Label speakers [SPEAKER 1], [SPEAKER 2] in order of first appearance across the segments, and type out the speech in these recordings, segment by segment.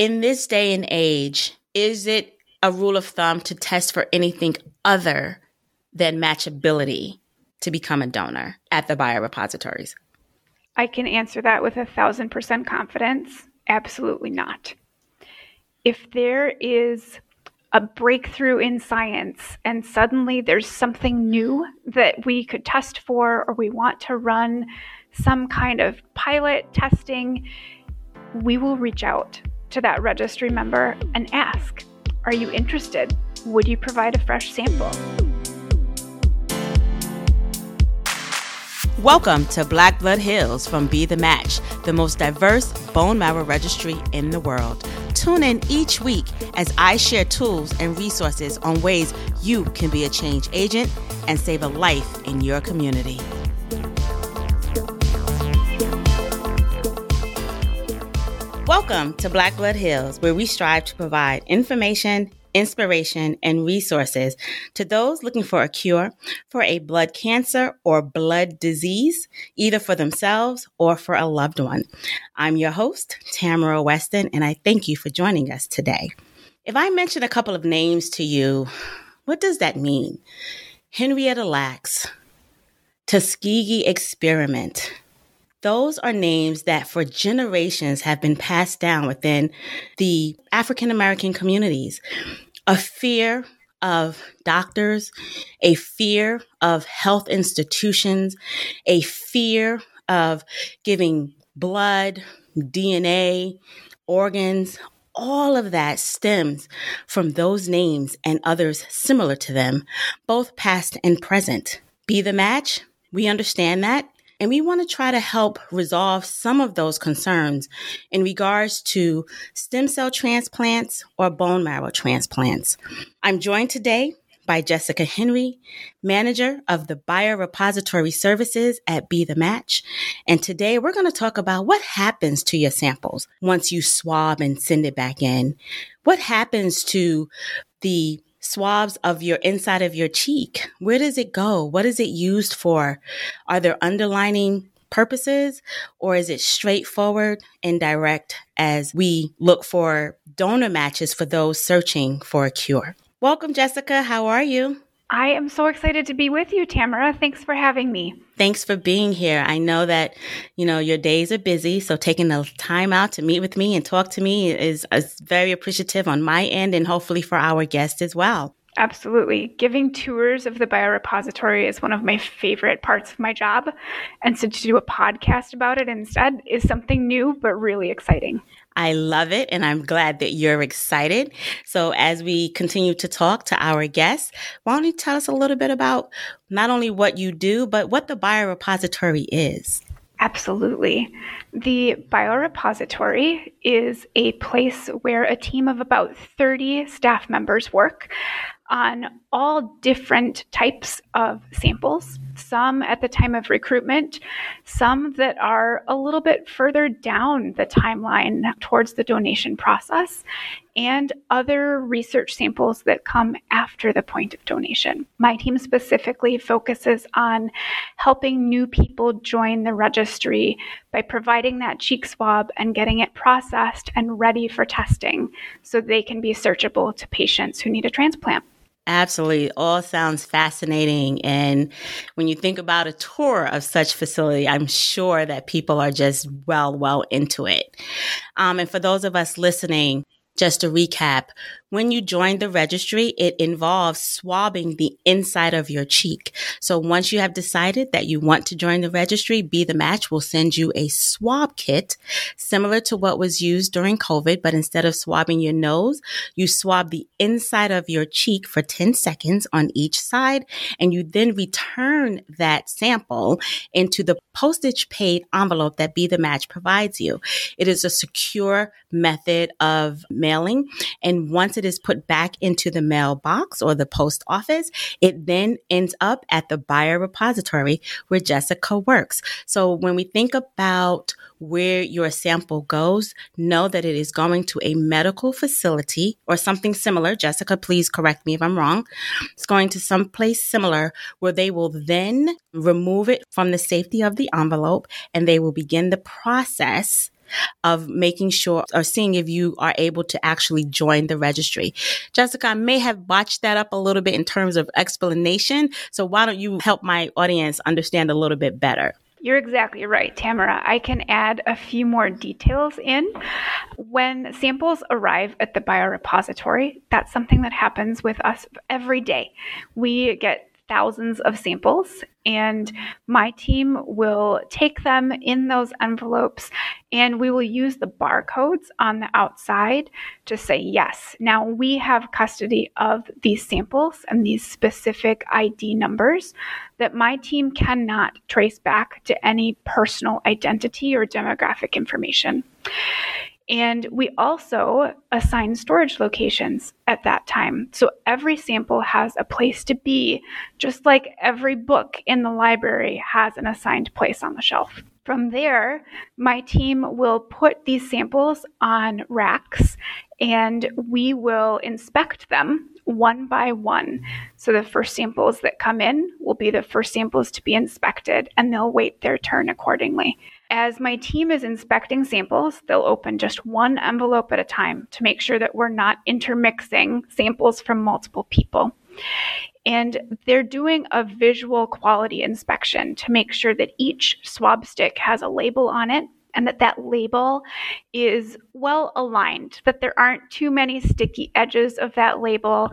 [SPEAKER 1] in this day and age, is it a rule of thumb to test for anything other than matchability to become a donor at the biorepositories?
[SPEAKER 2] I can answer that with a thousand percent confidence. Absolutely not. If there is a breakthrough in science and suddenly there's something new that we could test for or we want to run some kind of pilot testing, we will reach out to that registry member and ask, Are you interested? Would you provide a fresh sample?
[SPEAKER 1] Welcome to Black Blood Heals from Be the Match, the most diverse bone marrow registry in the world. Tune in each week as I share tools and resources on ways you can be a change agent and save a life in your community. Welcome to Black Blood Heals, where we strive to provide information inspiration, and resources to those looking for a cure for a blood cancer or blood disease, either for themselves or for a loved one. I'm your host, Tamara Weston, and I thank you for joining us today. If I mention a couple of names to you, what does that mean? Henrietta Lacks, Tuskegee Experiment, those are names that for generations have been passed down within the African American communities. A fear of doctors, a fear of health institutions, a fear of giving blood, DNA, organs, all of that stems from those names and others similar to them, both past and present. Be the match. We understand that. And we want to try to help resolve some of those concerns in regards to stem cell transplants or bone marrow transplants. I'm joined today by Jessica Henry, manager of the biorepository services at Be the Match. And today we're going to talk about what happens to your samples once you swab and send it back in. What happens to the swabs of your inside of your cheek. Where does it go? What is it used for? Are there underlining purposes or is it straightforward and direct as we look for donor matches for those searching for a cure? Welcome, Jessica. How are you?
[SPEAKER 2] I am so excited to be with you, Tamara. Thanks for having me.
[SPEAKER 1] Thanks for being here. I know that, you know, your days are busy, so taking the time out to meet with me and talk to me is, is very appreciative on my end and hopefully for our guests as well.
[SPEAKER 2] Absolutely. Giving tours of the biorepository is one of my favorite parts of my job. And so to do a podcast about it instead is something new, but really exciting.
[SPEAKER 1] I love it, and I'm glad that you're excited. So, as we continue to talk to our guests, why don't you tell us a little bit about not only what you do, but what the biorepository is?
[SPEAKER 2] Absolutely. The biorepository is a place where a team of about 30 staff members work on all different types of samples, some at the time of recruitment, some that are a little bit further down the timeline towards the donation process, and other research samples that come after the point of donation. My team specifically focuses on helping new people join the registry by providing that cheek swab and getting it processed and ready for testing so they can be searchable to patients who need a transplant.
[SPEAKER 1] Absolutely. All sounds fascinating. And when you think about a tour of such facility, I'm sure that people are just well, well into it. Um, and for those of us listening, just to recap, when you join the registry, it involves swabbing the inside of your cheek. So once you have decided that you want to join the registry, Be the Match will send you a swab kit similar to what was used during COVID, but instead of swabbing your nose, you swab the inside of your cheek for 10 seconds on each side, and you then return that sample into the postage paid envelope that Be the Match provides you. It is a secure method of mailing, and once it is put back into the mailbox or the post office, it then ends up at the buyer biorepository where Jessica works. So when we think about where your sample goes, know that it is going to a medical facility or something similar. Jessica, please correct me if I'm wrong. It's going to some place similar where they will then remove it from the safety of the envelope and they will begin the process of making sure or seeing if you are able to actually join the registry. Jessica, I may have botched that up a little bit in terms of explanation. So why don't you help my audience understand a little bit better?
[SPEAKER 2] You're exactly right, Tamara. I can add a few more details in. When samples arrive at the biorepository, that's something that happens with us every day. We get thousands of samples, and my team will take them in those envelopes and we will use the barcodes on the outside to say, yes, now we have custody of these samples and these specific ID numbers that my team cannot trace back to any personal identity or demographic information. And we also assign storage locations at that time. So every sample has a place to be, just like every book in the library has an assigned place on the shelf. From there, my team will put these samples on racks and we will inspect them one by one. So the first samples that come in will be the first samples to be inspected and they'll wait their turn accordingly. As my team is inspecting samples, they'll open just one envelope at a time to make sure that we're not intermixing samples from multiple people. And they're doing a visual quality inspection to make sure that each swab stick has a label on it and that that label is well aligned that there aren't too many sticky edges of that label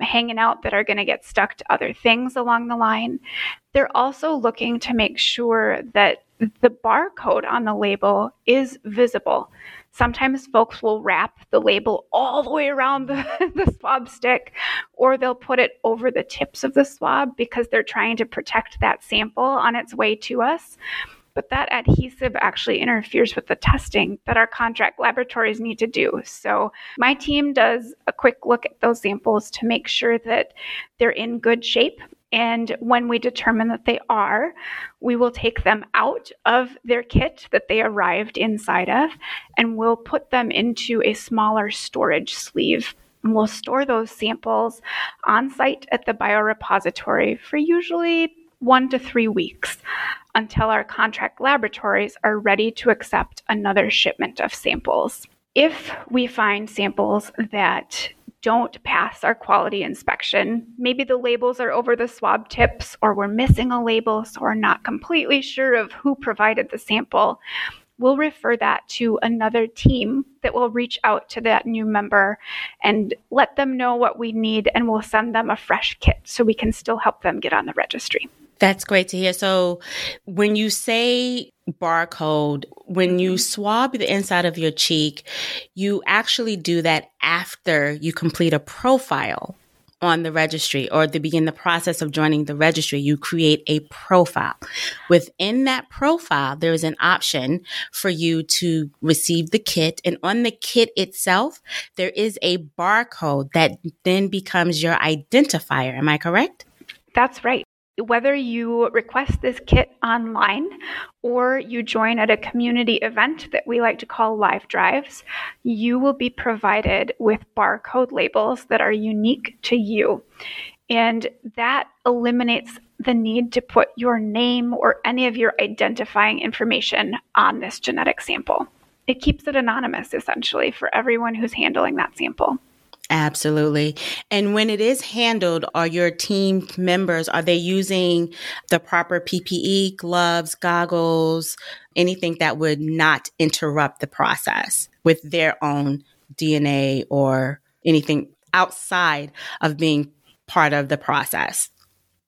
[SPEAKER 2] hanging out that are going to get stuck to other things along the line they're also looking to make sure that the barcode on the label is visible. Sometimes folks will wrap the label all the way around the, the, swab stick, or they'll put it over the tips of the swab because they're trying to protect that sample on its way to us. But that adhesive actually interferes with the testing that our contract laboratories need to do. So, my team does a quick look at those samples to make sure that they're in good shape and when we determine that they are, we will take them out of their kit that they arrived inside of and we'll put them into a smaller storage sleeve. And we'll store those samples on site at the biorepository for usually one to three weeks until our contract laboratories are ready to accept another shipment of samples. If we find samples that don't pass our quality inspection. Maybe the labels are over the swab tips, or we're missing a label, so we're not completely sure of who provided the sample. We'll refer that to another team that will reach out to that new member and let them know what we need, and we'll send them a fresh kit so we can still help them get on the registry.
[SPEAKER 1] That's great to hear. So, when you say barcode, when you mm-hmm. swab the inside of your cheek, you actually do that after you complete a profile on the registry or to begin the process of joining the registry, you create a profile. Within that profile, there is an option for you to receive the kit. And on the kit itself, there is a barcode that then becomes your identifier. Am I correct?
[SPEAKER 2] That's right whether you request this kit online or you join at a community event that we like to call live drives, you will be provided with barcode labels that are unique to you. And that eliminates the need to put your name or any of your identifying information on this genetic sample. It keeps it anonymous essentially for everyone who's handling that sample.
[SPEAKER 1] Absolutely. And when it is handled, are your team members, are they using the proper PPE, gloves, goggles, anything that would not interrupt the process with their own DNA or anything outside of being part of the process?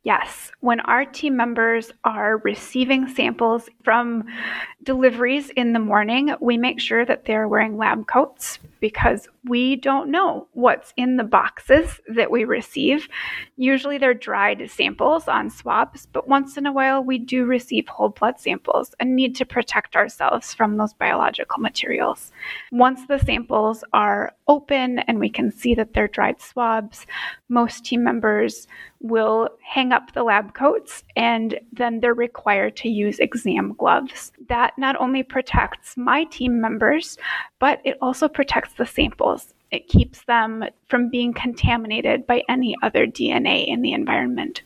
[SPEAKER 2] Yes, when our team members are receiving samples from deliveries in the morning, we make sure that they're wearing lab coats because we don't know what's in the boxes that we receive. Usually they're dried samples on swabs, but once in a while we do receive whole blood samples and need to protect ourselves from those biological materials. Once the samples are open and we can see that they're dried swabs, most team members will hang up the lab coats and then they're required to use exam gloves. That not only protects my team members, but it also protects the samples. It keeps them from being contaminated by any other DNA in the environment.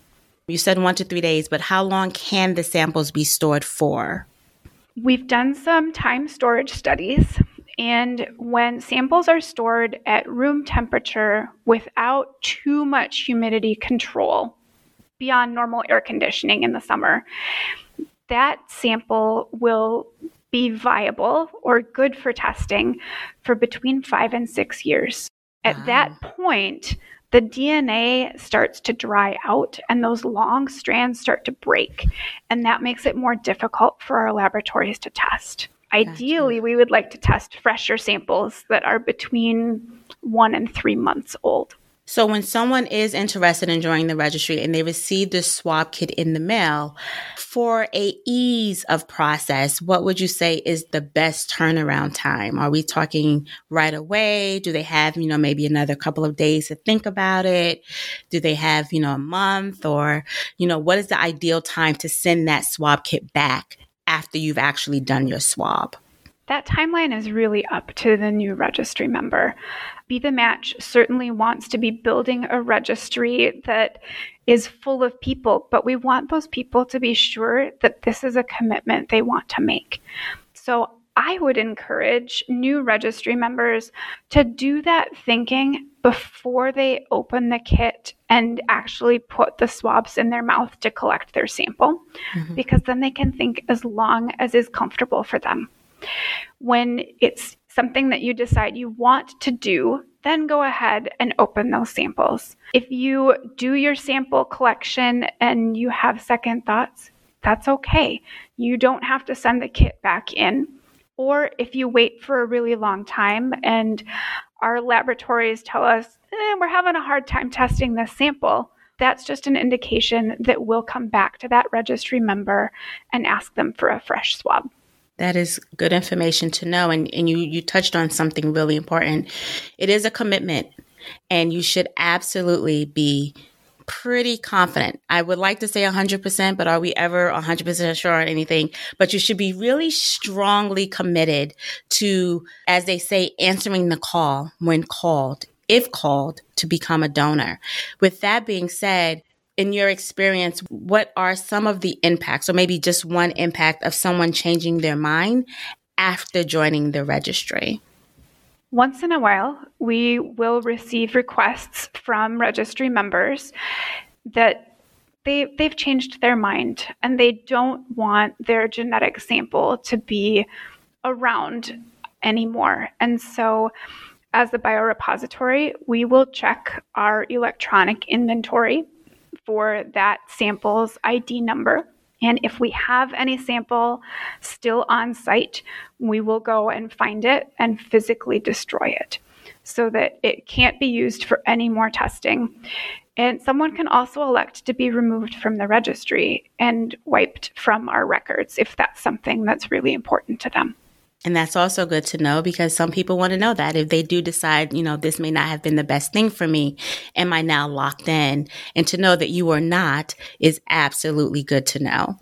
[SPEAKER 1] You said one to three days, but how long can the samples be stored for?
[SPEAKER 2] We've done some time storage studies, and when samples are stored at room temperature without too much humidity control beyond normal air conditioning in the summer, that sample will be viable or good for testing for between five and six years. At wow. that point, the DNA starts to dry out and those long strands start to break. And that makes it more difficult for our laboratories to test. Gotcha. Ideally, we would like to test fresher samples that are between one and three months old.
[SPEAKER 1] So when someone is interested in joining the registry and they receive the swab kit in the mail, for a ease of process, what would you say is the best turnaround time? Are we talking right away? Do they have, you know, maybe another couple of days to think about it? Do they have, you know, a month or, you know, what is the ideal time to send that swab kit back after you've actually done your swab?
[SPEAKER 2] That timeline is really up to the new registry member. Be the Match certainly wants to be building a registry that is full of people, but we want those people to be sure that this is a commitment they want to make. So I would encourage new registry members to do that thinking before they open the kit and actually put the swabs in their mouth to collect their sample, mm-hmm. because then they can think as long as is comfortable for them. When it's something that you decide you want to do, then go ahead and open those samples. If you do your sample collection and you have second thoughts, that's okay. You don't have to send the kit back in. Or if you wait for a really long time and our laboratories tell us, eh, we're having a hard time testing this sample, that's just an indication that we'll come back to that registry member and ask them for a fresh swab.
[SPEAKER 1] That is good information to know. And, and you, you touched on something really important. It is a commitment, and you should absolutely be pretty confident. I would like to say 100%, but are we ever 100% sure on anything? But you should be really strongly committed to, as they say, answering the call when called, if called, to become a donor. With that being said, in your experience, what are some of the impacts, or maybe just one impact of someone changing their mind after joining the registry?
[SPEAKER 2] Once in a while, we will receive requests from registry members that they, they've changed their mind and they don't want their genetic sample to be around anymore. And so, as the biorepository, we will check our electronic inventory for that sample's ID number. And if we have any sample still on site, we will go and find it and physically destroy it so that it can't be used for any more testing. And someone can also elect to be removed from the registry and wiped from our records if that's something that's really important to them.
[SPEAKER 1] And that's also good to know because some people want to know that if they do decide, you know, this may not have been the best thing for me, am I now locked in? And to know that you are not is absolutely good to know.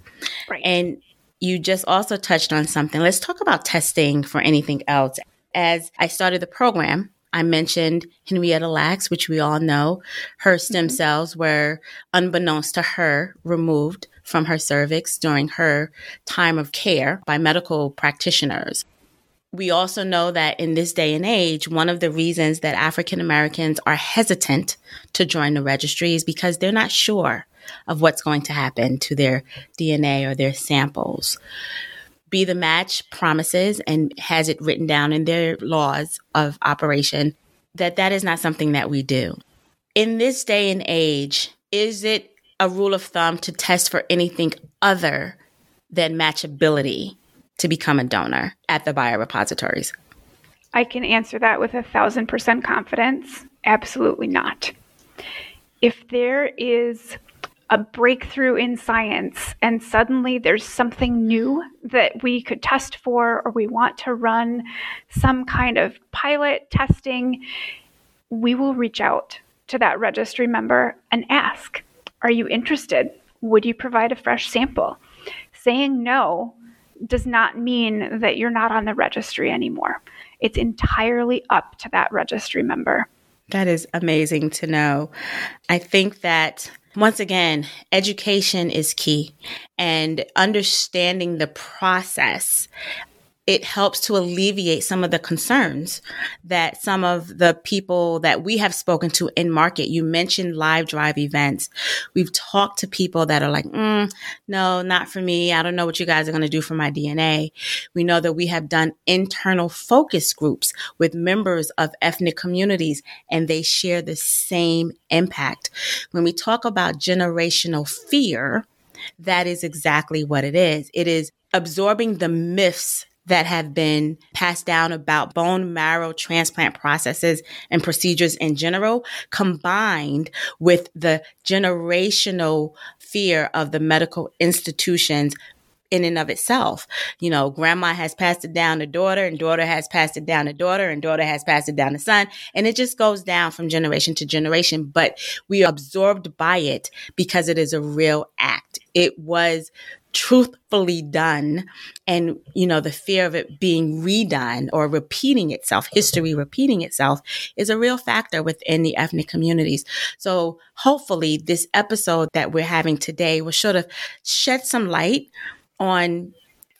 [SPEAKER 1] Right. And you just also touched on something. Let's talk about testing for anything else. As I started the program, I mentioned Henrietta Lacks, which we all know. Her stem mm-hmm. cells were, unbeknownst to her, removed from her cervix during her time of care by medical practitioners. We also know that in this day and age, one of the reasons that African Americans are hesitant to join the registry is because they're not sure of what's going to happen to their DNA or their samples. Be the Match promises and has it written down in their laws of operation that that is not something that we do. In this day and age, is it a rule of thumb to test for anything other than matchability to become a donor at the biorepositories?
[SPEAKER 2] I can answer that with a thousand percent confidence. Absolutely not. If there is a breakthrough in science and suddenly there's something new that we could test for or we want to run some kind of pilot testing, we will reach out to that registry member and ask, Are you interested? Would you provide a fresh sample? Saying no does not mean that you're not on the registry anymore. It's entirely up to that registry member.
[SPEAKER 1] That is amazing to know. I think that once again, education is key and understanding the process it helps to alleviate some of the concerns that some of the people that we have spoken to in market. You mentioned live drive events. We've talked to people that are like, mm, no, not for me. I don't know what you guys are going to do for my DNA. We know that we have done internal focus groups with members of ethnic communities and they share the same impact. When we talk about generational fear, that is exactly what it is. It is absorbing the myths that have been passed down about bone marrow transplant processes and procedures in general, combined with the generational fear of the medical institutions in and of itself. You know, grandma has passed it down to daughter and daughter has passed it down to daughter and daughter has passed it down to son. And it just goes down from generation to generation, but we are absorbed by it because it is a real act. It was truthfully done and you know the fear of it being redone or repeating itself history repeating itself is a real factor within the ethnic communities. So hopefully this episode that we're having today will sort of shed some light on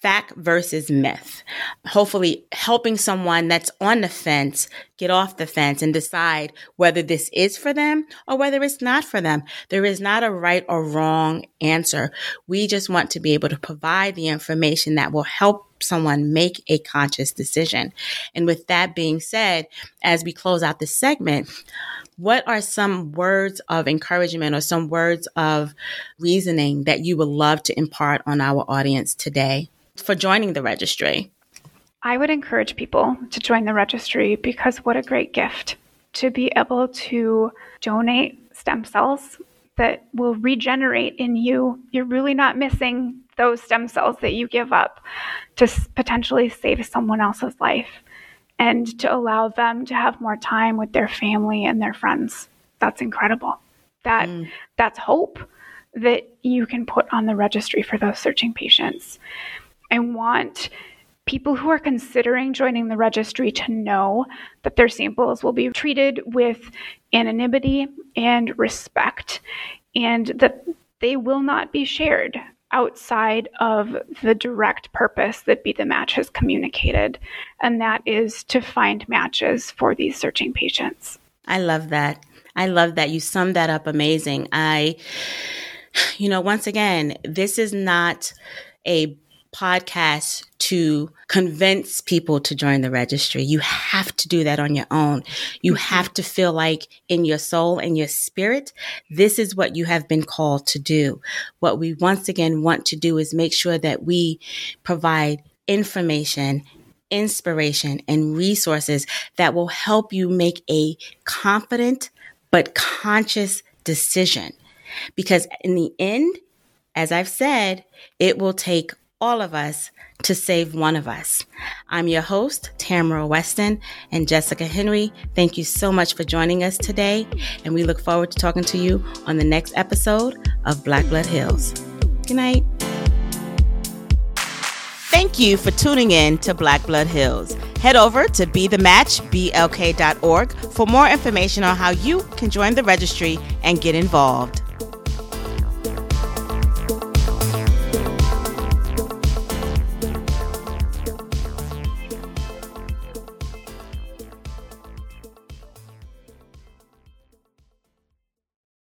[SPEAKER 1] fact versus myth. Hopefully, helping someone that's on the fence get off the fence and decide whether this is for them or whether it's not for them. There is not a right or wrong answer. We just want to be able to provide the information that will help someone make a conscious decision. And with that being said, as we close out this segment, what are some words of encouragement or some words of reasoning that you would love to impart on our audience today? For joining the registry?
[SPEAKER 2] I would encourage people to join the registry because what a great gift to be able to donate stem cells that will regenerate in you. You're really not missing those stem cells that you give up to potentially save someone else's life and to allow them to have more time with their family and their friends. That's incredible. That mm. that's hope that you can put on the registry for those searching patients. I want people who are considering joining the registry to know that their samples will be treated with anonymity and respect, and that they will not be shared outside of the direct purpose that Be the Match has communicated, and that is to find matches for these searching patients.
[SPEAKER 1] I love that. I love that. You summed that up amazing. I, you know, once again, this is not a podcast to convince people to join the registry. You have to do that on your own. You mm-hmm. have to feel like in your soul and your spirit, this is what you have been called to do. What we once again want to do is make sure that we provide information inspiration and resources that will help you make a confident but conscious decision. Because in the end, as I've said, it will take all of us to save one of us. I'm your host, Tamara Weston and Jessica Henry. Thank you so much for joining us today, and we look forward to talking to you on the next episode of Black Blood Heals. Good night. Thank you for tuning in to Black Blood Heals. Head over to be the match, BeTheMatchBLK.org for more information on how you can join the registry and get involved.